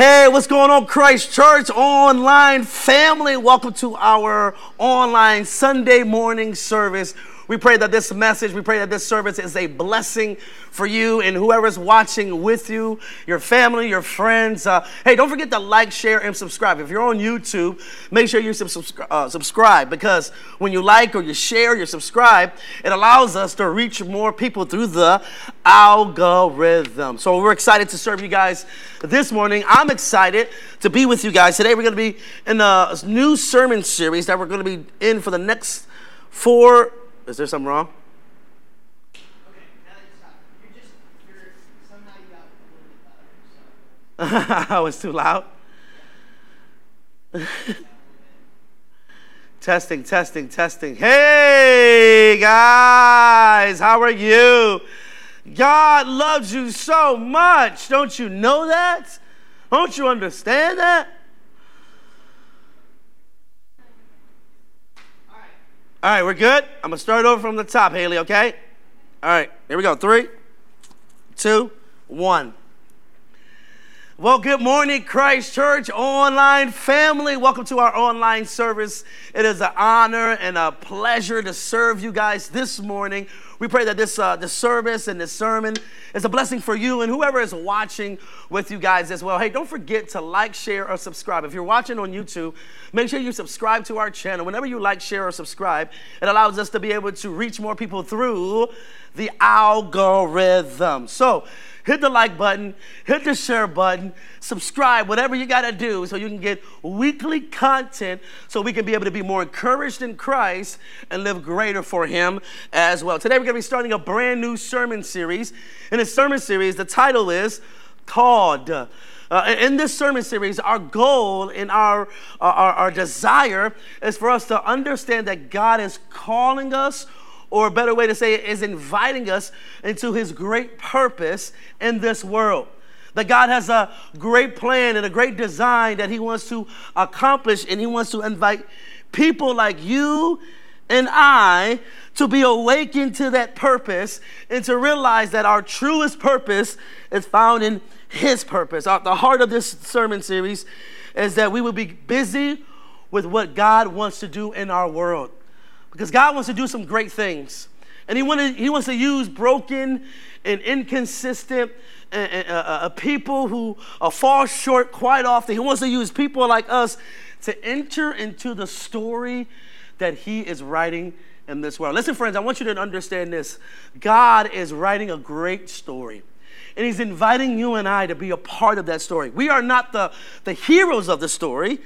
Hey, what's going on, Christ Church online family? Welcome to our online Sunday morning service. We pray that this message, we pray that this service is a blessing for you and whoever's watching with you, your family, your friends. Uh, hey, don't forget to like, share, and subscribe. If you're on YouTube, make sure you subscri- uh, subscribe because when you like or you share, you subscribe, it allows us to reach more people through the algorithm. So we're excited to serve you guys this morning. I'm excited to be with you guys. Today we're going to be in a new sermon series that we're going to be in for the next four is there something wrong? Oh, I was too loud. testing, testing, testing. Hey, guys, how are you? God loves you so much. Don't you know that? Don't you understand that? All right, we're good. I'm going to start over from the top, Haley, okay? All right, here we go. Three, two, one. Well, good morning, Christ Church online family. Welcome to our online service. It is an honor and a pleasure to serve you guys this morning. We pray that this, uh, this service and this sermon is a blessing for you and whoever is watching with you guys as well. Hey, don't forget to like, share, or subscribe. If you're watching on YouTube, make sure you subscribe to our channel. Whenever you like, share, or subscribe, it allows us to be able to reach more people through the algorithm. So, hit the like button, hit the share button, subscribe, whatever you got to do so you can get weekly content so we can be able to be more encouraged in Christ and live greater for Him as well. Today we're going to be starting a brand new sermon series. In this sermon series, the title is Called. Uh, in this sermon series, our goal and our, our, our desire is for us to understand that God is calling us or a better way to say it is inviting us into his great purpose in this world. That God has a great plan and a great design that he wants to accomplish, and he wants to invite people like you and I to be awakened to that purpose and to realize that our truest purpose is found in his purpose. The heart of this sermon series is that we will be busy with what God wants to do in our world. Because God wants to do some great things. And He, wanted, he wants to use broken and inconsistent uh, uh, uh, people who uh, fall short quite often. He wants to use people like us to enter into the story that He is writing in this world. Listen, friends, I want you to understand this God is writing a great story. And he's inviting you and I to be a part of that story. We are not the, the heroes of the story,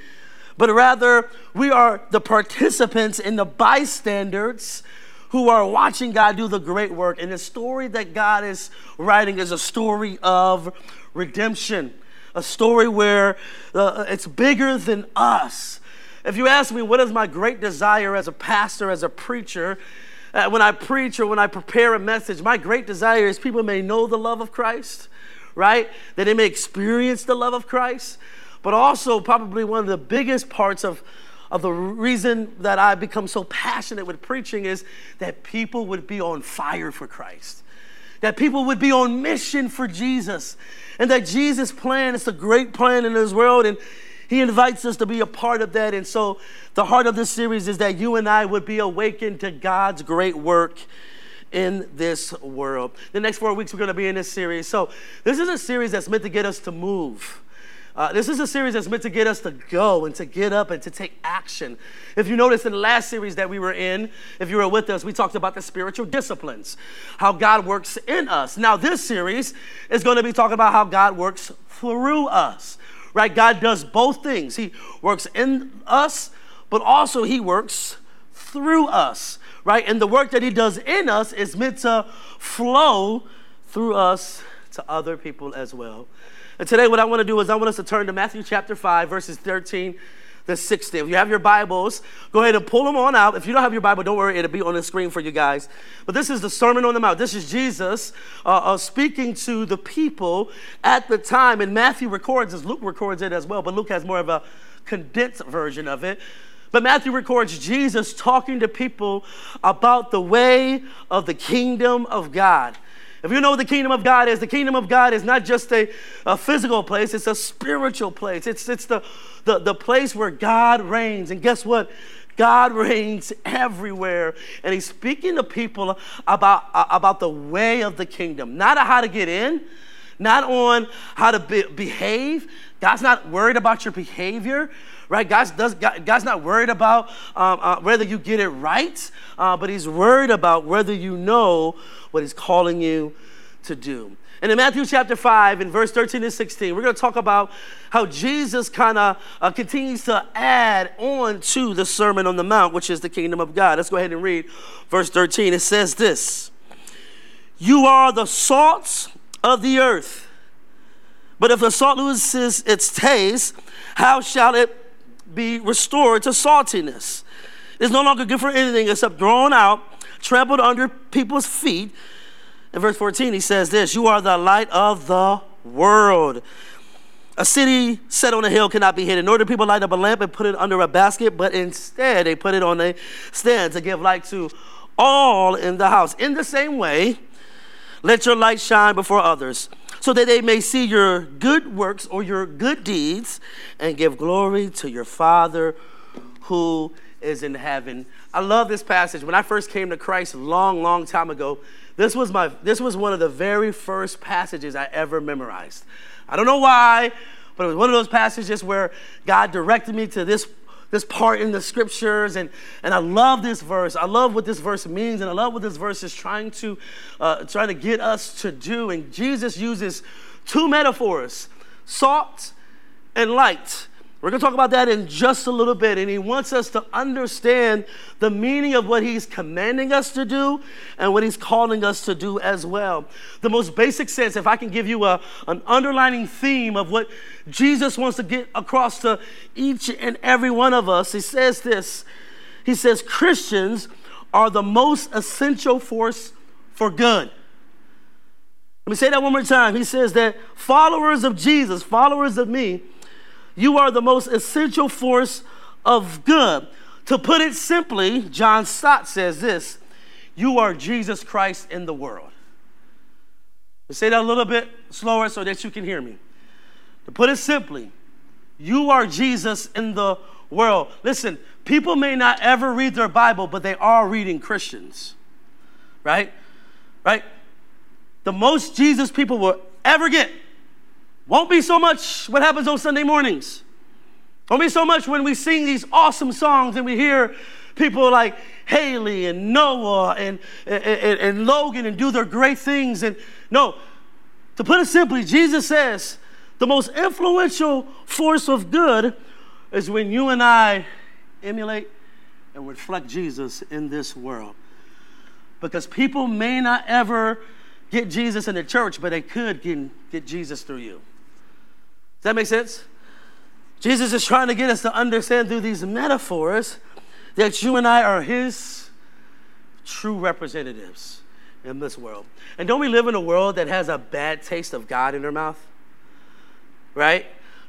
but rather we are the participants and the bystanders who are watching God do the great work. And the story that God is writing is a story of redemption, a story where uh, it's bigger than us. If you ask me, what is my great desire as a pastor, as a preacher, uh, when I preach or when I prepare a message, my great desire is people may know the love of Christ, right? That they may experience the love of Christ, but also, probably one of the biggest parts of, of the reason that I become so passionate with preaching is that people would be on fire for Christ, that people would be on mission for Jesus, and that Jesus' plan is a great plan in this world, and He invites us to be a part of that. And so, the heart of this series is that you and I would be awakened to God's great work in this world. The next four weeks, we're going to be in this series. So, this is a series that's meant to get us to move uh, this is a series that's meant to get us to go and to get up and to take action. If you notice in the last series that we were in, if you were with us, we talked about the spiritual disciplines, how God works in us. Now, this series is going to be talking about how God works through us, right? God does both things. He works in us, but also He works through us, right? And the work that He does in us is meant to flow through us to other people as well. And today, what I want to do is I want us to turn to Matthew chapter 5, verses 13 to 16. If you have your Bibles, go ahead and pull them on out. If you don't have your Bible, don't worry, it'll be on the screen for you guys. But this is the Sermon on the Mount. This is Jesus uh, uh, speaking to the people at the time. And Matthew records this, Luke records it as well, but Luke has more of a condensed version of it. But Matthew records Jesus talking to people about the way of the kingdom of God. If you know what the kingdom of God is, the kingdom of God is not just a, a physical place, it's a spiritual place. It's, it's the, the, the place where God reigns. And guess what? God reigns everywhere. And he's speaking to people about, about the way of the kingdom, not how to get in, not on how to be, behave. God's not worried about your behavior, right? God's, does, God, God's not worried about um, uh, whether you get it right, uh, but He's worried about whether you know what He's calling you to do. And in Matthew chapter 5, in verse 13 and 16, we're going to talk about how Jesus kind of uh, continues to add on to the Sermon on the Mount, which is the kingdom of God. Let's go ahead and read verse 13. It says this You are the salt of the earth. But if the salt loses its taste, how shall it be restored to saltiness? It's no longer good for anything except thrown out, trampled under people's feet. In verse 14, he says this You are the light of the world. A city set on a hill cannot be hidden, nor do people light up a lamp and put it under a basket, but instead they put it on a stand to give light to all in the house. In the same way, let your light shine before others, so that they may see your good works or your good deeds and give glory to your Father who is in heaven. I love this passage. When I first came to Christ a long, long time ago, this was, my, this was one of the very first passages I ever memorized. I don't know why, but it was one of those passages where God directed me to this this part in the scriptures, and, and I love this verse. I love what this verse means, and I love what this verse is trying to, uh, trying to get us to do. And Jesus uses two metaphors salt and light. We're going to talk about that in just a little bit. And he wants us to understand the meaning of what he's commanding us to do and what he's calling us to do as well. The most basic sense, if I can give you a, an underlining theme of what Jesus wants to get across to each and every one of us, he says this He says, Christians are the most essential force for good. Let me say that one more time. He says that followers of Jesus, followers of me, you are the most essential force of good. To put it simply, John Stott says this You are Jesus Christ in the world. Let's say that a little bit slower so that you can hear me. To put it simply, you are Jesus in the world. Listen, people may not ever read their Bible, but they are reading Christians. Right? Right? The most Jesus people will ever get won't be so much what happens on Sunday mornings. Won't be so much when we sing these awesome songs and we hear people like Haley and Noah and, and, and, Logan and do their great things. And no, to put it simply, Jesus says the most influential force of good is when you and I emulate and reflect Jesus in this world. Because people may not ever get Jesus in the church, but they could get, get Jesus through you that make sense? Jesus is trying to get us to understand through these metaphors that you and I are his true representatives in this world. And don't we live in a world that has a bad taste of God in their mouth? Right?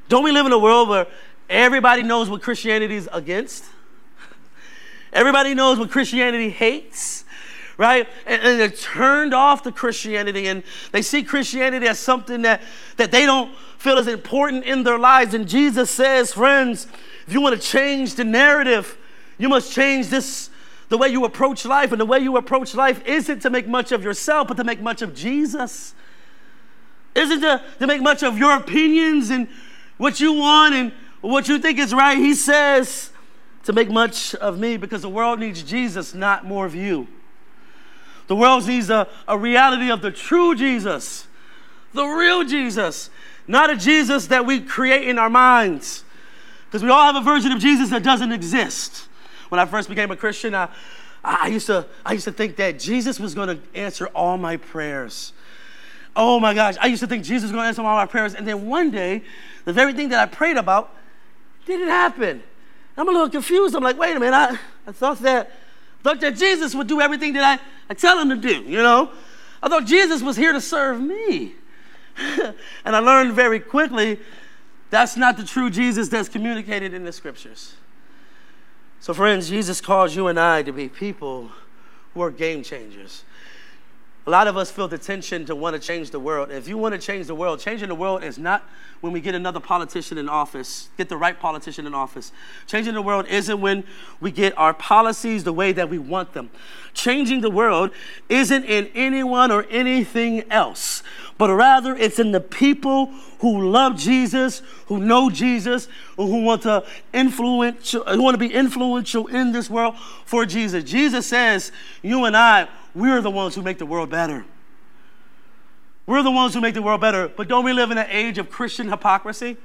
Don't we live in a world where everybody knows what Christianity is against? Everybody knows what Christianity hates, right? And, and, they're turned off to Christianity and they see Christianity as something that, that they don't feel is important in their lives. And Jesus says, friends, if you want to change the narrative, you must change this the way you approach life. And the way you approach life isn't to make much of yourself, but to make much of Jesus. Isn't to, to make much of your opinions and what you want and what you think is right. He says to make much of me because the world needs Jesus, not more of you. The world needs a, a reality of the true Jesus, the real Jesus. Not a Jesus that we create in our minds. Because we all have a version of Jesus that doesn't exist. When I first became a Christian, I, I, used, to, I used to think that Jesus was going to answer all my prayers. Oh my gosh, I used to think Jesus was going to answer all my prayers. And then one day, the very thing that I prayed about didn't happen. I'm a little confused. I'm like, wait a minute, I, I thought that I thought that Jesus would do everything that I, I tell him to do, you know? I thought Jesus was here to serve me. and I learned very quickly that's not the true Jesus that's communicated in the scriptures. So, friends, Jesus calls you and I to be people who are game changers. A lot of us feel the tension to want to change the world. If you want to change the world, changing the world is not when we get another politician in office, get the right politician in office. Changing the world isn't when we get our policies the way that we want them. Changing the world isn't in anyone or anything else, but rather it's in the people who love Jesus, who know Jesus, who want to influence, who want to be influential in this world for Jesus. Jesus says, you and I we're the ones who make the world better. We're the ones who make the world better. But don't we live in an age of Christian hypocrisy?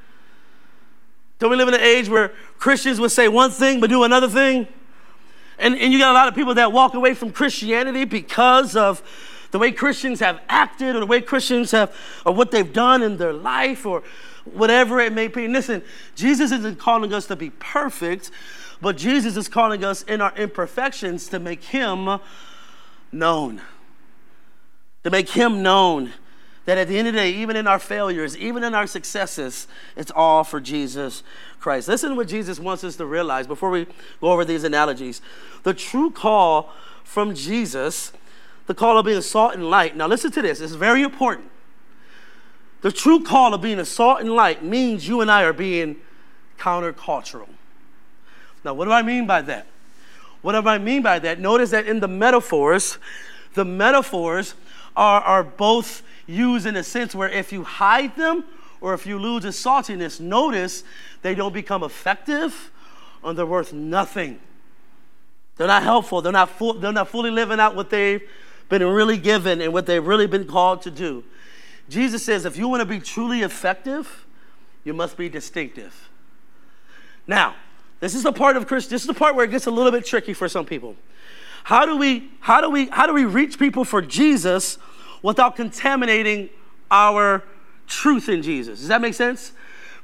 Don't we live in an age where Christians would say one thing but do another thing? And, and you got a lot of people that walk away from Christianity because of the way Christians have acted or the way Christians have, or what they've done in their life or whatever it may be. Listen, Jesus isn't calling us to be perfect, but Jesus is calling us in our imperfections to make Him known. To make Him known. That at the end of the day, even in our failures, even in our successes, it's all for Jesus Christ. Listen to what Jesus wants us to realize before we go over these analogies. The true call from Jesus, the call of being a salt and light. Now, listen to this, it's very important. The true call of being a salt and light means you and I are being countercultural. Now, what do I mean by that? What do I mean by that? Notice that in the metaphors, the metaphors are, are both used in a sense where if you hide them or if you lose the saltiness, notice they don't become effective and they're worth nothing. They're not helpful. They're not, they're not fully living out what they've been really given and what they've really been called to do. Jesus says if you want to be truly effective, you must be distinctive. Now, this is the part of Chris. This is the part where it gets a little bit tricky for some people. How do we how do we how do we reach people for Jesus without contaminating our truth in Jesus? Does that make sense?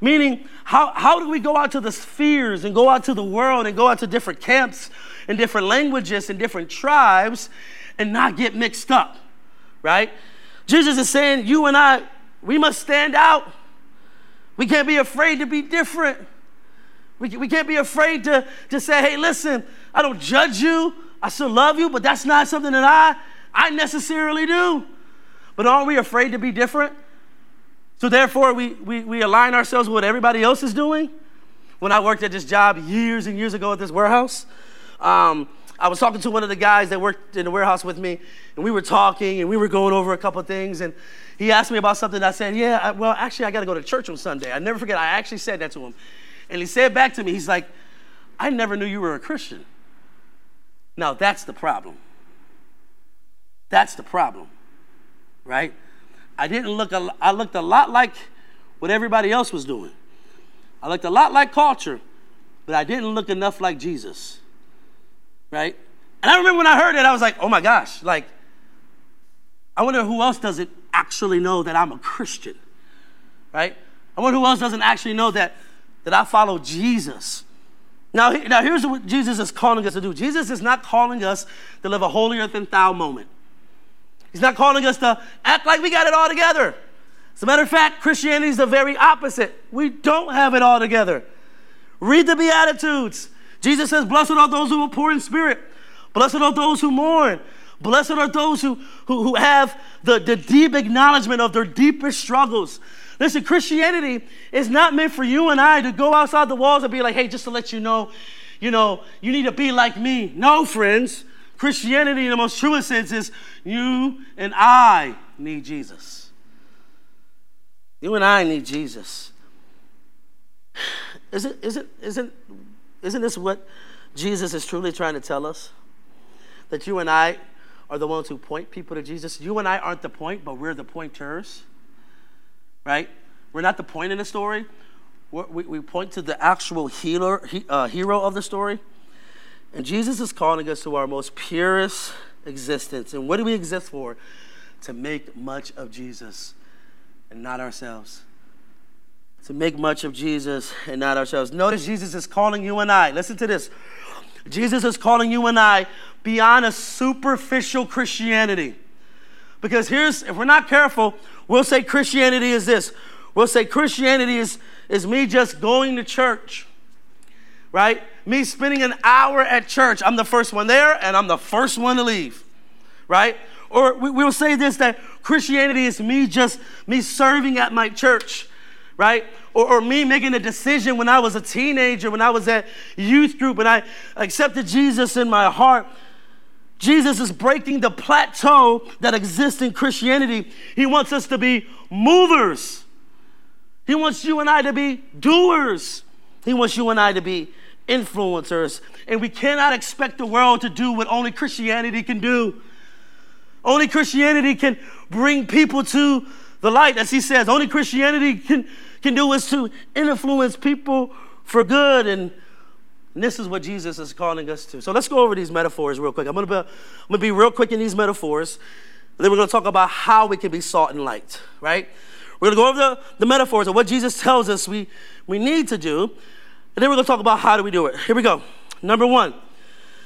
Meaning, how, how do we go out to the spheres and go out to the world and go out to different camps and different languages and different tribes and not get mixed up? Right? Jesus is saying, you and I, we must stand out. We can't be afraid to be different. We, we can't be afraid to, to say, hey, listen, I don't judge you. I still love you, but that's not something that I, I necessarily do. But aren't we afraid to be different? So therefore, we, we, we align ourselves with what everybody else is doing. When I worked at this job years and years ago at this warehouse, um, I was talking to one of the guys that worked in the warehouse with me, and we were talking and we were going over a couple things. And he asked me about something. I said, Yeah, I, well, actually, I got to go to church on Sunday. I never forget, I actually said that to him. And he said back to me, he's like, I never knew you were a Christian. Now, that's the problem. That's the problem, right? I didn't look, a, I looked a lot like what everybody else was doing. I looked a lot like culture, but I didn't look enough like Jesus, right? And I remember when I heard it, I was like, oh my gosh, like, I wonder who else doesn't actually know that I'm a Christian, right? I wonder who else doesn't actually know that that I follow Jesus. Now, now here's what Jesus is calling us to do. Jesus is not calling us to live a holier than thou moment. He's not calling us to act like we got it all together. As a matter of fact, Christianity is the very opposite. We don't have it all together. Read the Beatitudes. Jesus says, Blessed are those who are poor in spirit. Blessed are those who mourn. Blessed are those who, who, who have the, the deep acknowledgement of their deepest struggles. Listen, Christianity is not meant for you and I to go outside the walls and be like, hey, just to let you know, you know, you need to be like me. No, friends. Christianity, in the most truest sense, is you and I need Jesus. You and I need Jesus. Isn't, isn't, isn't, isn't this what Jesus is truly trying to tell us? That you and I are the ones who point people to Jesus. You and I aren't the point, but we're the pointers right? We're not the point in the story. We, we point to the actual healer, he, uh, hero of the story. And Jesus is calling us to our most purest existence. And what do we exist for? To make much of Jesus and not ourselves. To make much of Jesus and not ourselves. Notice Jesus is calling you and I. Listen to this. Jesus is calling you and I beyond a superficial Christianity. Because here's, if we're not careful, we'll say Christianity is this. We'll say Christianity is, is me just going to church, right? Me spending an hour at church. I'm the first one there and I'm the first one to leave, right? or we, we'll say this that Christianity is me just me serving at my church, right? Or, or me making a decision when I was a teenager, when I was at youth group, and I accepted Jesus in my heart. Jesus is breaking the plateau that exists in Christianity. He wants us to be movers. He wants you and I to be doers. He wants you and I to be influencers. And we cannot expect the world to do what only Christianity can do. Only Christianity can bring people to the light, as he says. Only Christianity can, can do is to influence people for good. And, and this is what Jesus is calling us to. So let's go over these metaphors real quick. I'm going to be, I'm going to be real quick in these metaphors. Then we're going to talk about how we can be salt and light, right? We're going to go over the, the metaphors of what Jesus tells us we, we need to do. And then we're going to talk about how do we do it. Here we go. Number one,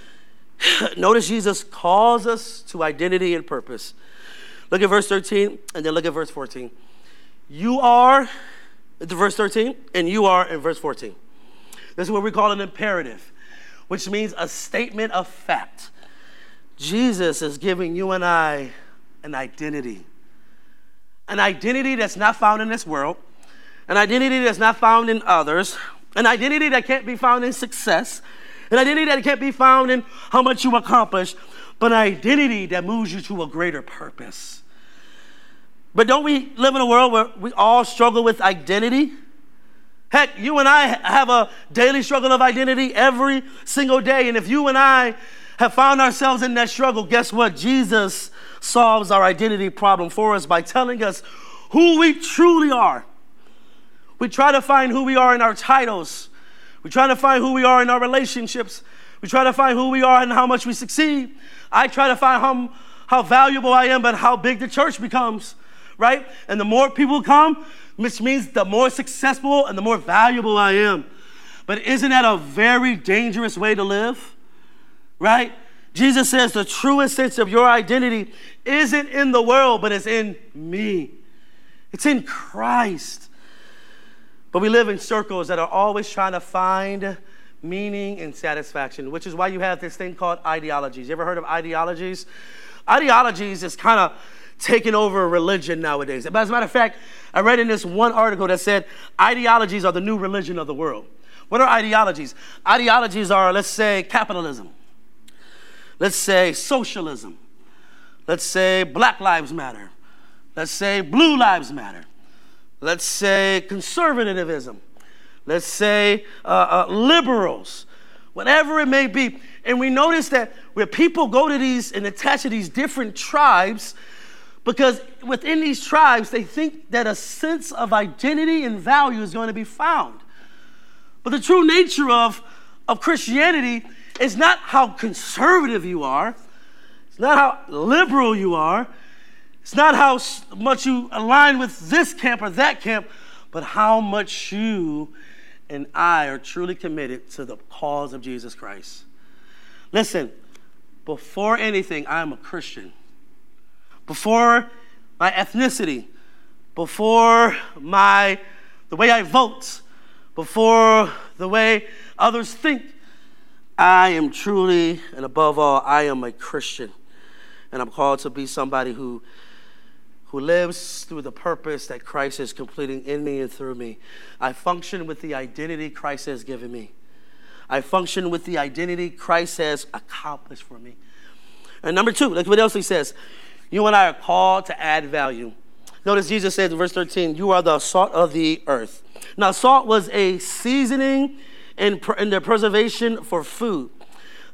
notice Jesus calls us to identity and purpose. Look at verse 13 and then look at verse 14. You are, the verse 13, and you are in verse 14. This is what we call an imperative, which means a statement of fact. Jesus is giving you and I an identity. An identity that's not found in this world, an identity that's not found in others, an identity that can't be found in success, an identity that can't be found in how much you accomplish, but an identity that moves you to a greater purpose. But don't we live in a world where we all struggle with identity? Heck, you and I have a daily struggle of identity every single day. And if you and I have found ourselves in that struggle, guess what? Jesus solves our identity problem for us by telling us who we truly are. We try to find who we are in our titles. We try to find who we are in our relationships. We try to find who we are and how much we succeed. I try to find how, how valuable I am, but how big the church becomes, right? And the more people come, which means the more successful and the more valuable I am. But isn't that a very dangerous way to live? Right? Jesus says the truest sense of your identity isn't in the world, but it's in me. It's in Christ. But we live in circles that are always trying to find meaning and satisfaction, which is why you have this thing called ideologies. You ever heard of ideologies? Ideologies is kind of taking over religion nowadays. But as a matter of fact, I read in this one article that said ideologies are the new religion of the world. What are ideologies? Ideologies are, let's say, capitalism. Let's say socialism. Let's say Black Lives Matter. Let's say Blue Lives Matter let's say conservatism, let's say uh, uh, liberals, whatever it may be. And we notice that where people go to these and attach to these different tribes, because within these tribes, they think that a sense of identity and value is going to be found. But the true nature of, of Christianity is not how conservative you are, it's not how liberal you are, it's not how much you align with this camp or that camp, but how much you and I are truly committed to the cause of Jesus Christ. Listen, before anything, I'm a Christian. Before my ethnicity, before my the way I vote, before the way others think, I am truly and above all, I am a Christian. And I'm called to be somebody who who lives through the purpose that Christ is completing in me and through me. I function with the identity Christ has given me. I function with the identity Christ has accomplished for me. And number two, look what else he says. You and I are called to add value. Notice Jesus says in verse 13, You are the salt of the earth. Now, salt was a seasoning and, in the preservation for food.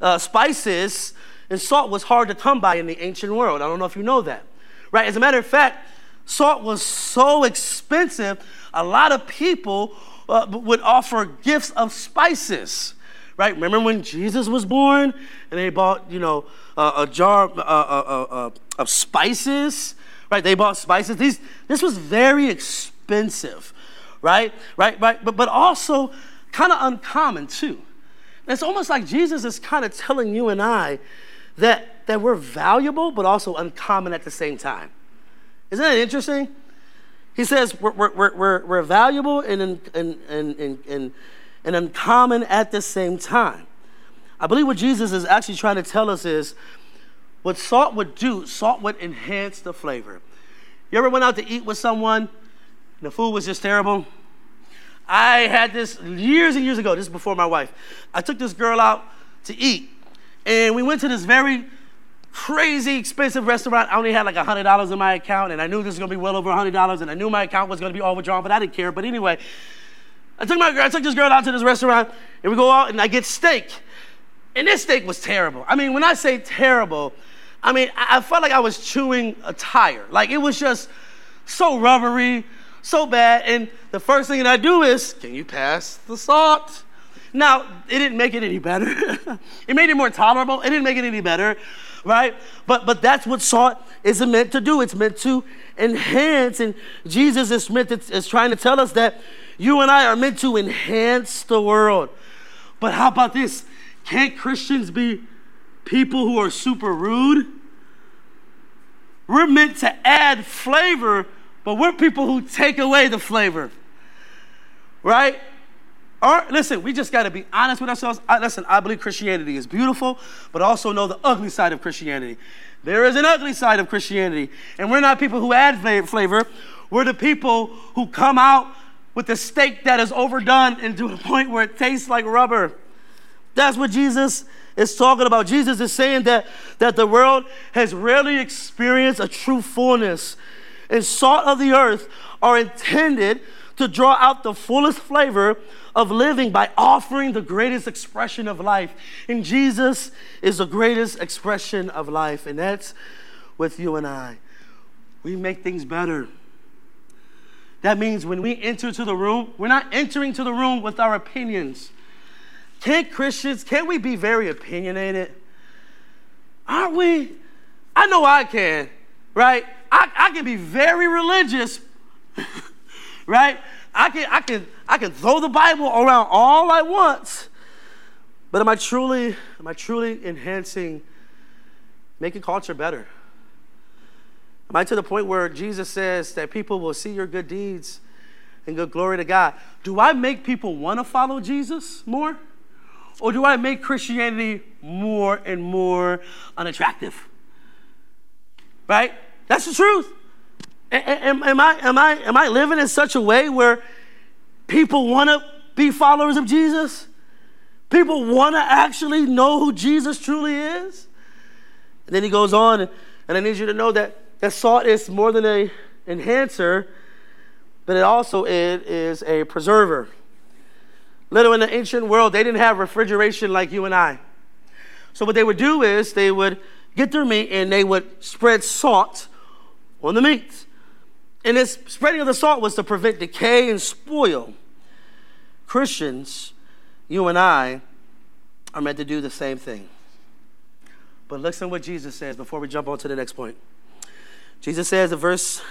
Uh, spices and salt was hard to come by in the ancient world. I don't know if you know that right? As a matter of fact, salt was so expensive, a lot of people uh, would offer gifts of spices, right? Remember when Jesus was born and they bought, you know, uh, a jar uh, of spices, right? They bought spices. These, this was very expensive, right? Right, right, but, but also kind of uncommon too. It's almost like Jesus is kind of telling you and I that that we're valuable but also uncommon at the same time. Isn't that interesting? He says we're, we're, we're, we're valuable and, and, and, and, and, and uncommon at the same time. I believe what Jesus is actually trying to tell us is what salt would do, salt would enhance the flavor. You ever went out to eat with someone and the food was just terrible? I had this years and years ago, this is before my wife. I took this girl out to eat, and we went to this very crazy expensive restaurant. I only had like $100 in my account, and I knew this was gonna be well over $100, and I knew my account was gonna be overdrawn, but I didn't care. But anyway, I took, my, I took this girl out to this restaurant, and we go out, and I get steak. And this steak was terrible. I mean, when I say terrible, I mean, I felt like I was chewing a tire. Like it was just so rubbery, so bad. And the first thing that I do is, can you pass the salt? Now, it didn't make it any better. it made it more tolerable. It didn't make it any better, right? But but that's what salt is meant to do. It's meant to enhance. And Jesus is meant to, is trying to tell us that you and I are meant to enhance the world. But how about this? Can't Christians be people who are super rude? We're meant to add flavor, but we're people who take away the flavor. Right? Or, listen, we just got to be honest with ourselves. I, listen, I believe Christianity is beautiful, but also know the ugly side of Christianity. There is an ugly side of Christianity, and we're not people who add flavor. We're the people who come out with a steak that is overdone and to a point where it tastes like rubber. That's what Jesus is talking about. Jesus is saying that, that the world has rarely experienced a true fullness. And salt of the earth are intended to draw out the fullest flavor of living by offering the greatest expression of life. And Jesus is the greatest expression of life. And that's with you and I. We make things better. That means when we enter to the room, we're not entering to the room with our opinions. Can't Christians, can't we be very opinionated? Aren't we? I know I can, right? I, I can be very religious, right? I can, I, can, I can throw the Bible around all I want, but am I truly, am I truly enhancing, making culture better? Am I to the point where Jesus says that people will see your good deeds and good glory to God? Do I make people want to follow Jesus more? Or do I make Christianity more and more unattractive? Right? That's the truth. Am, am, I, am, I, am I living in such a way where people want to be followers of Jesus? People want to actually know who Jesus truly is? And then he goes on, and, I need you to know that, that salt is more than a enhancer, but it also it is a preserver. Little in the ancient world, they didn't have refrigeration like you and I. So what they would do is they would get their meat and they would spread salt on the meat. And this spreading of the salt was to prevent decay and spoil. Christians, you and I, are meant to do the same thing. But listen to what Jesus says before we jump on to the next point. Jesus says in verse,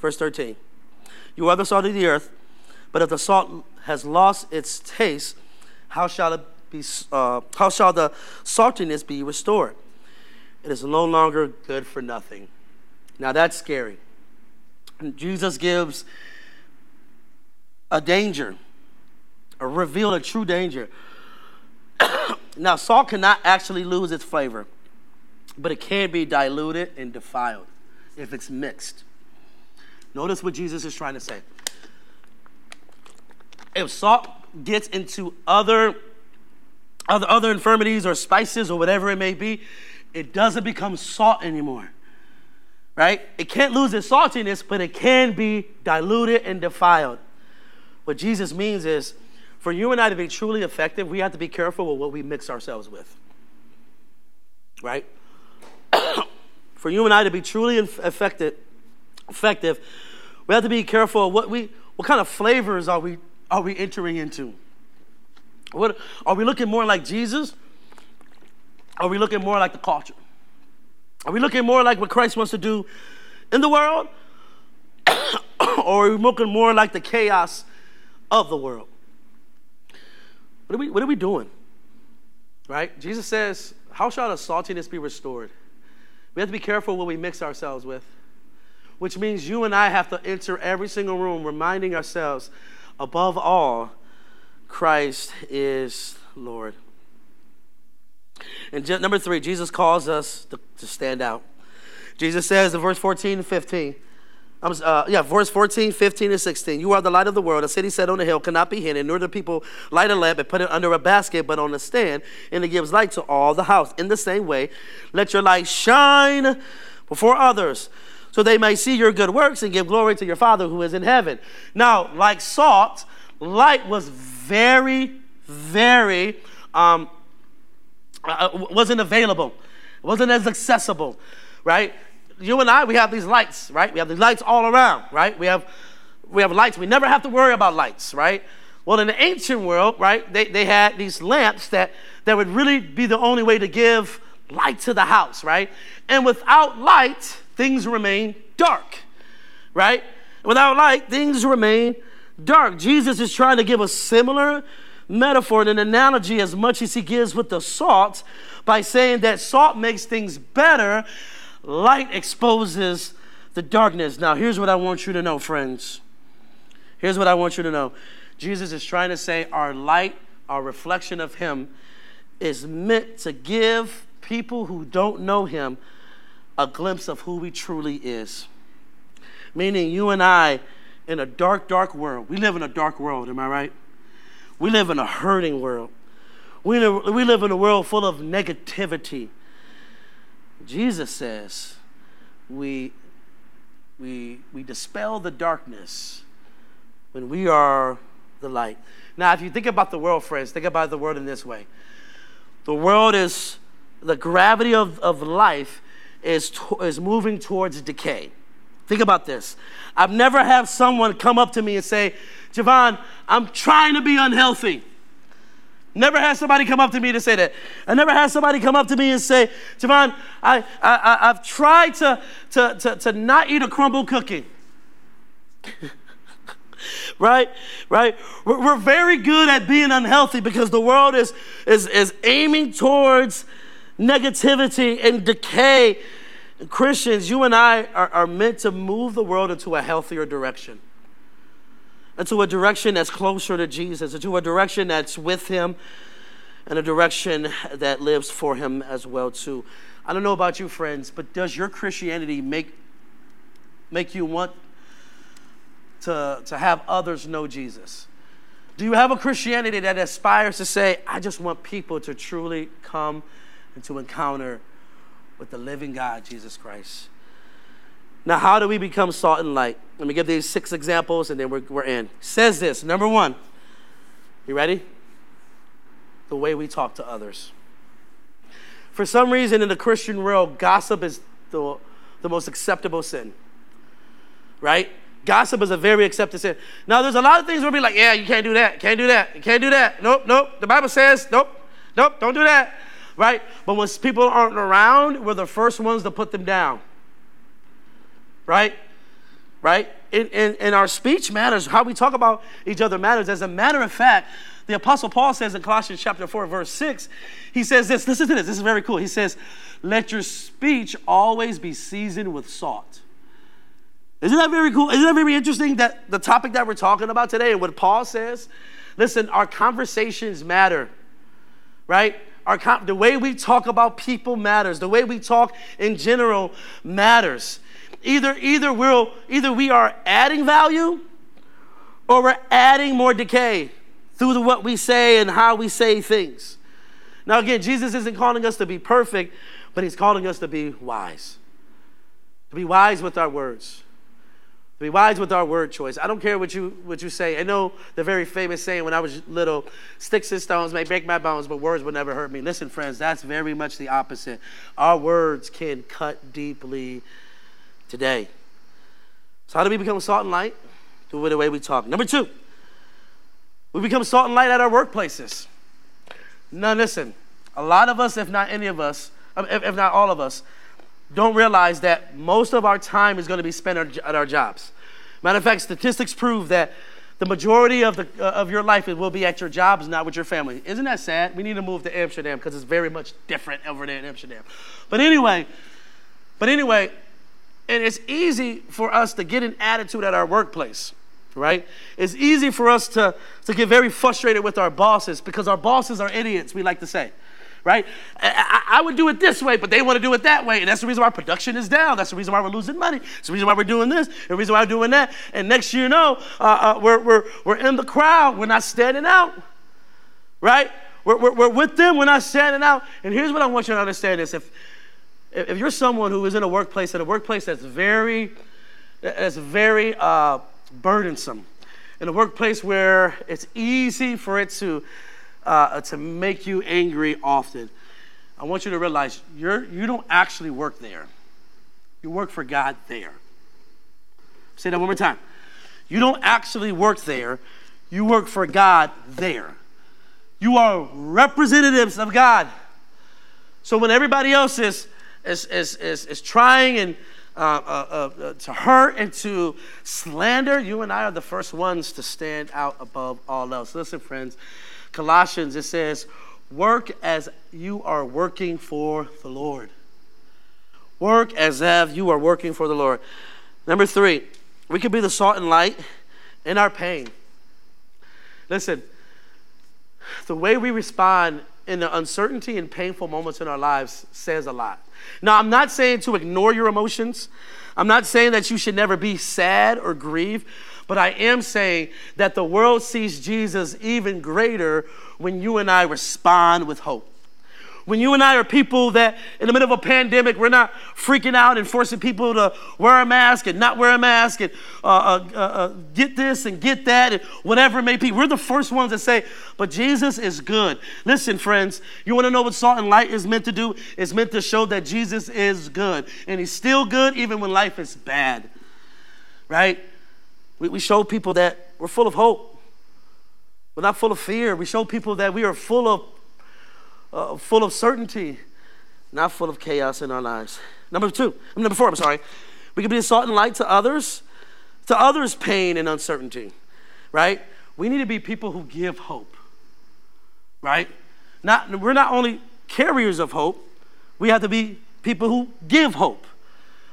verse 13, You are the salt of the earth, but if the salt has lost its taste, how shall it be? Uh, how shall the saltiness be restored? It is no longer good for nothing. Now that's scary. Jesus gives a danger, a reveal a true danger. now, salt cannot actually lose its flavor, but it can be diluted and defiled if it's mixed. Notice what Jesus is trying to say if salt gets into other, other, other infirmities or spices or whatever it may be, it doesn't become salt anymore. Right? It can't lose its saltiness, but it can be diluted and defiled. What Jesus means is for you and I to be truly effective, we have to be careful with what we mix ourselves with. Right? for you and I to be truly effective, effective, we have to be careful what we what kind of flavors are we are we entering into? What, are we looking more like Jesus? Are we looking more like the culture? Are we looking more like what Christ wants to do in the world? or are we looking more like the chaos of the world? What are we, what are we doing? Right? Jesus says, How shall the saltiness be restored? We have to be careful what we mix ourselves with, which means you and I have to enter every single room reminding ourselves above all, Christ is Lord. And number three, Jesus calls us to, to stand out. Jesus says in verse 14 and 15, uh, yeah, verse 14, 15, and 16. You are the light of the world. A city set on a hill cannot be hidden, nor do people light a lamp and put it under a basket, but on a stand, and it gives light to all the house. In the same way, let your light shine before others, so they may see your good works and give glory to your Father who is in heaven. Now, like salt, light was very, very, um, uh, uh wasn't available, wasn't as accessible, right? you and I, we have these lights, right? We have these lights all around, right? We have, we have lights. We never have to worry about lights, right? Well, in the ancient world, right, they, they had these lamps that, that would really be the only way to give light to the house, right? And without light, things remain dark, right? Without light, things remain dark. Jesus is trying to give a similar metaphor and an analogy as much as he gives with the salt by saying that salt makes things better Light exposes the darkness. Now, here's what I want you to know, friends. Here's what I want you to know Jesus is trying to say our light, our reflection of Him, is meant to give people who don't know Him a glimpse of who He truly is. Meaning, you and I, in a dark, dark world, we live in a dark world, am I right? We live in a hurting world. We live, we live in a world full of negativity Jesus says we, we, we dispel the darkness when we are the light. Now, if you think about the world, friends, think about the world in this way the world is, the gravity of, of life is, to, is moving towards decay. Think about this. I've never had someone come up to me and say, Javon, I'm trying to be unhealthy. Never had somebody come up to me to say that. I never had somebody come up to me and say, Javon, I, I, I've tried to, to, to, to not eat a Crumbl cookie. right? Right? We're, we're, very good at being unhealthy because the world is, is, is aiming towards negativity and decay. Christians, you and I are, are meant to move the world into a healthier direction into a direction that's closer to Jesus, into a direction that's with Him, and a direction that lives for Him as well too. I don't know about you, friends, but does your Christianity make make you want to, to have others know Jesus? Do you have a Christianity that aspires to say, I just want people to truly come and to encounter with the living God, Jesus Christ? Now, how do we become salt and light? Let me give these six examples and then we're, we're in. says this number one, you ready? The way we talk to others. For some reason in the Christian world, gossip is the, the most acceptable sin, right? Gossip is a very accepted sin. Now, there's a lot of things where we like, yeah, you can't do that, can't do that, you can't do that. Nope, nope. The Bible says, nope, nope, don't do that, right? But when people aren't around, we're the first ones to put them down right? Right? In, in, in our speech matters. How we talk about each other matters. As a matter of fact, the Apostle Paul says in Colossians chapter 4, verse 6, he says this. Listen to this. This is very cool. He says, Let your speech always be seasoned with salt. Isn't that very cool? Isn't that very interesting that the topic that we're talking about today and what Paul says? Listen, our conversations matter, right? Our, the way we talk about people matters. The way we talk in general matters. Either, either, we're, either we are adding value or we're adding more decay through the, what we say and how we say things. Now, again, Jesus isn't calling us to be perfect, but he's calling us to be wise. To be wise with our words. Be wise with our word choice. I don't care what you, what you say. I know the very famous saying when I was little sticks and stones may break my bones, but words will never hurt me. Listen, friends, that's very much the opposite. Our words can cut deeply today. So, how do we become salt and light? It the way we talk. Number two, we become salt and light at our workplaces. Now, listen, a lot of us, if not any of us, um, if, if not all of us, don't realize that most of our time is going to be spent at our jobs. Matter of fact, statistics prove that the majority of, the, uh, of your life will be at your jobs, not with your family. Isn't that sad? We need to move to Amsterdam because it's very much different over there in Amsterdam. But anyway, but anyway, and it's easy for us to get an attitude at our workplace, right? It's easy for us to, to get very frustrated with our bosses because our bosses are idiots, we like to say, right? I, I, would do it this way, but they want to do it that way. And that's the reason why production is down. That's the reason why we're losing money. That's the reason why we're doing this. The reason why we're doing that. And next year, you know, uh, uh, we're, we're, we're in the crowd. We're not standing out, right? We're, we're, we're with them. We're not standing out. And here's what I want you to understand is if, if you're someone who is in a workplace, in a workplace that's very, that's very uh, burdensome, in a workplace where it's easy for it to, uh, to make you angry often, I want you to realize you're, you don't actually work there. You work for God there. Say that one more time. You don't actually work there, you work for God there. You are representatives of God. So when everybody else is, is, is, is, is trying and uh, uh, uh, to hurt and to slander, you and I are the first ones to stand out above all else. Listen, friends, Colossians, it says, work as you are working for the Lord. Work as if you are working for the Lord. Number three, we can be the salt and light in our pain. Listen, the way we respond in the uncertainty and painful moments in our lives says a lot. Now, I'm not saying to ignore your emotions. I'm not saying that you should never be sad or grieve, but I am saying that the world sees Jesus even greater when you and I respond with hope. When you and I are people that, in the middle of a pandemic, we're not freaking out and forcing people to wear a mask and not wear a mask and uh, uh, uh, uh, get this and get that and whatever it may be. We're the first ones that say, but Jesus is good. Listen, friends, you want to know what salt and light is meant to do? It's meant to show that Jesus is good. And he's still good even when life is bad. Right? We, we show people that we're full of hope. We're not full of fear. We show people that we are full of uh, full of certainty, not full of chaos in our lives. Number two, number four, I'm sorry. We can be a salt and light to others, to others' pain and uncertainty, right? We need to be people who give hope, right? Not, we're not only carriers of hope, we have to be people who give hope.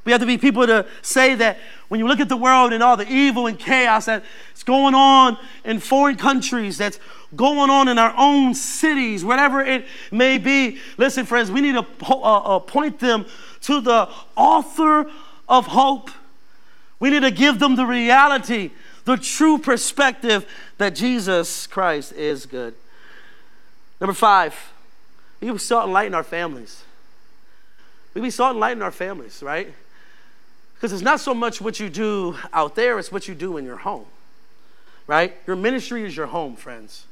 We have to be people to say that when you look at the world and all the evil and chaos that's going on in foreign countries, that's going on in our own cities, whatever it may be. Listen, friends, we need to uh, uh, point them to the author of hope. We need to give them the reality, the true perspective that Jesus Christ is good. Number five, we can light in our families. We can light in our families, right? Because it's not so much what you do out there, it's what you do in your home, right? Your ministry is your home, friends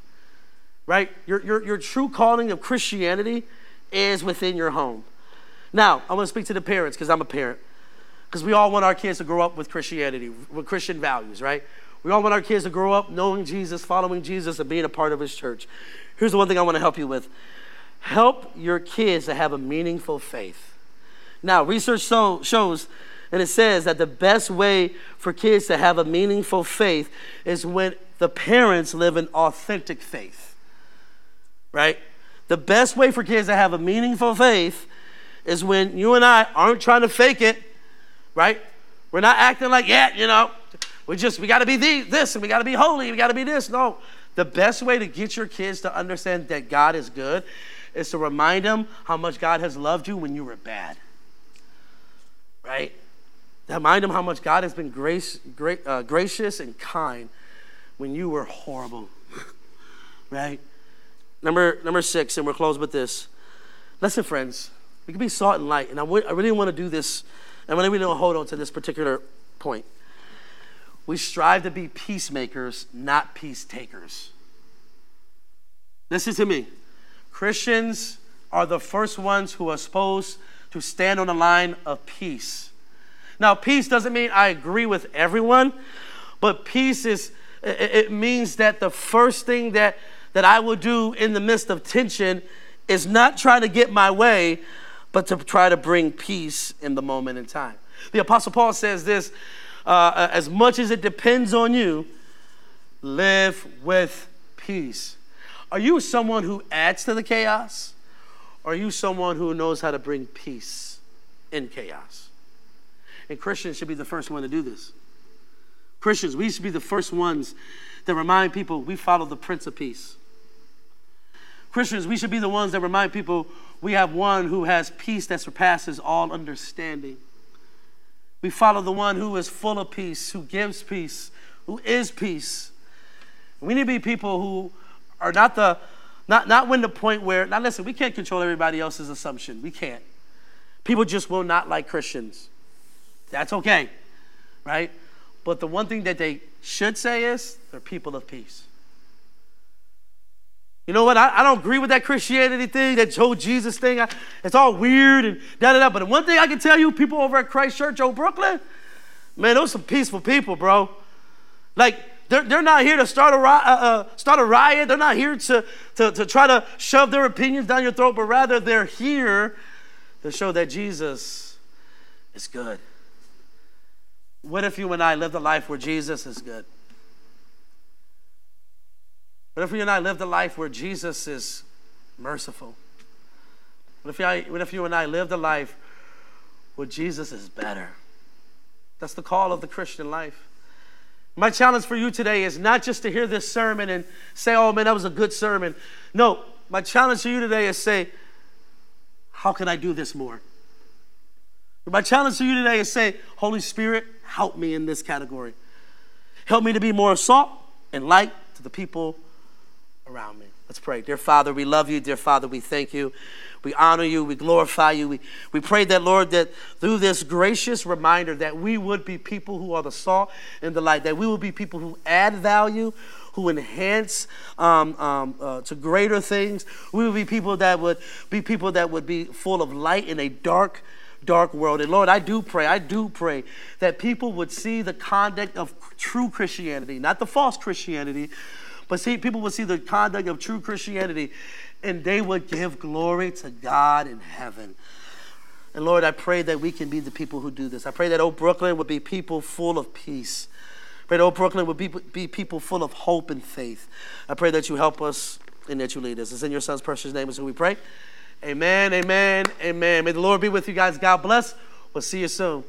right? Your, your, your true calling of Christianity is within your home. Now, I want to speak to the parents because I'm a parent. Because we all want our kids to grow up with Christianity, with Christian values, right? We all want our kids to grow up knowing Jesus, following Jesus, and being a part of his church. Here's the one thing I want to help you with help your kids to have a meaningful faith. Now, research so, shows, and it says that the best way for kids to have a meaningful faith is when the parents live an authentic faith right? The best way for kids to have a meaningful faith is when you and I aren't trying to fake it, right? We're not acting like, yeah, you know, we just, we got to be this and we got to be holy, we got to be this. No. The best way to get your kids to understand that God is good is to remind them how much God has loved you when you were bad, right? Remind them how much God has been grace, great, uh, gracious and kind when you were horrible, right? Number, number six, and we're close with this. Listen, friends, we can be salt and light, and I, w- I really want to do this, and I really want to hold on to this particular point. We strive to be peacemakers, not peace takers. Listen to me. Christians are the first ones who are supposed to stand on the line of peace. Now, peace doesn't mean I agree with everyone, but peace is, it means that the first thing that that I will do in the midst of tension is not try to get my way, but to try to bring peace in the moment in time. The Apostle Paul says this uh, as much as it depends on you, live with peace. Are you someone who adds to the chaos? Or are you someone who knows how to bring peace in chaos? And Christians should be the first one to do this. Christians, we should be the first ones that remind people we follow the Prince of Peace. Christians, we should be the ones that remind people we have one who has peace that surpasses all understanding. We follow the one who is full of peace, who gives peace, who is peace. We need to be people who are not the not not when the point where now listen, we can't control everybody else's assumption. We can't. People just will not like Christians. That's okay. Right? But the one thing that they should say is they're people of peace. You know what? I, I don't agree with that Christianity thing, that Joe Jesus thing. I, it's all weird and da da da. But the one thing I can tell you, people over at Christ Church, Old Brooklyn, man, those some peaceful people, bro. Like, they're, they're not here to start a, uh, uh, start a riot. They're not here to, to, to try to shove their opinions down your throat, but rather they're here to show that Jesus is good. What if you and I lived a life where Jesus is good? What if you and I lived a life where Jesus is merciful? What if, I, what if you and I lived a life where Jesus is better? That's the call of the Christian life. My challenge for you today is not just to hear this sermon and say, oh man, that was a good sermon. No, my challenge to you today is say, how can I do this more? My challenge to you today is say, Holy Spirit, help me in this category. Help me to be more salt and light to the people around me. Let's pray. Dear Father, we love you. Dear Father, we thank you. We honor you. We glorify you. We, we pray that, Lord, that through this gracious reminder that we would be people who are the salt and the light, that we will be people who add value, who enhance um, um, uh, to greater things. We would be people that would be people that would be full of light in a dark, dark world. And Lord, I do pray, I do pray that people would see the conduct of true Christianity, not the false Christianity, but see, people would see the conduct of true Christianity and they would give glory to God in heaven. And Lord, I pray that we can be the people who do this. I pray that Old Brooklyn would be people full of peace. I pray that Old Brooklyn would be, be people full of hope and faith. I pray that you help us and that you lead us. It's in your son's precious name is who we pray. Amen, amen, amen. May the Lord be with you guys. God bless. We'll see you soon.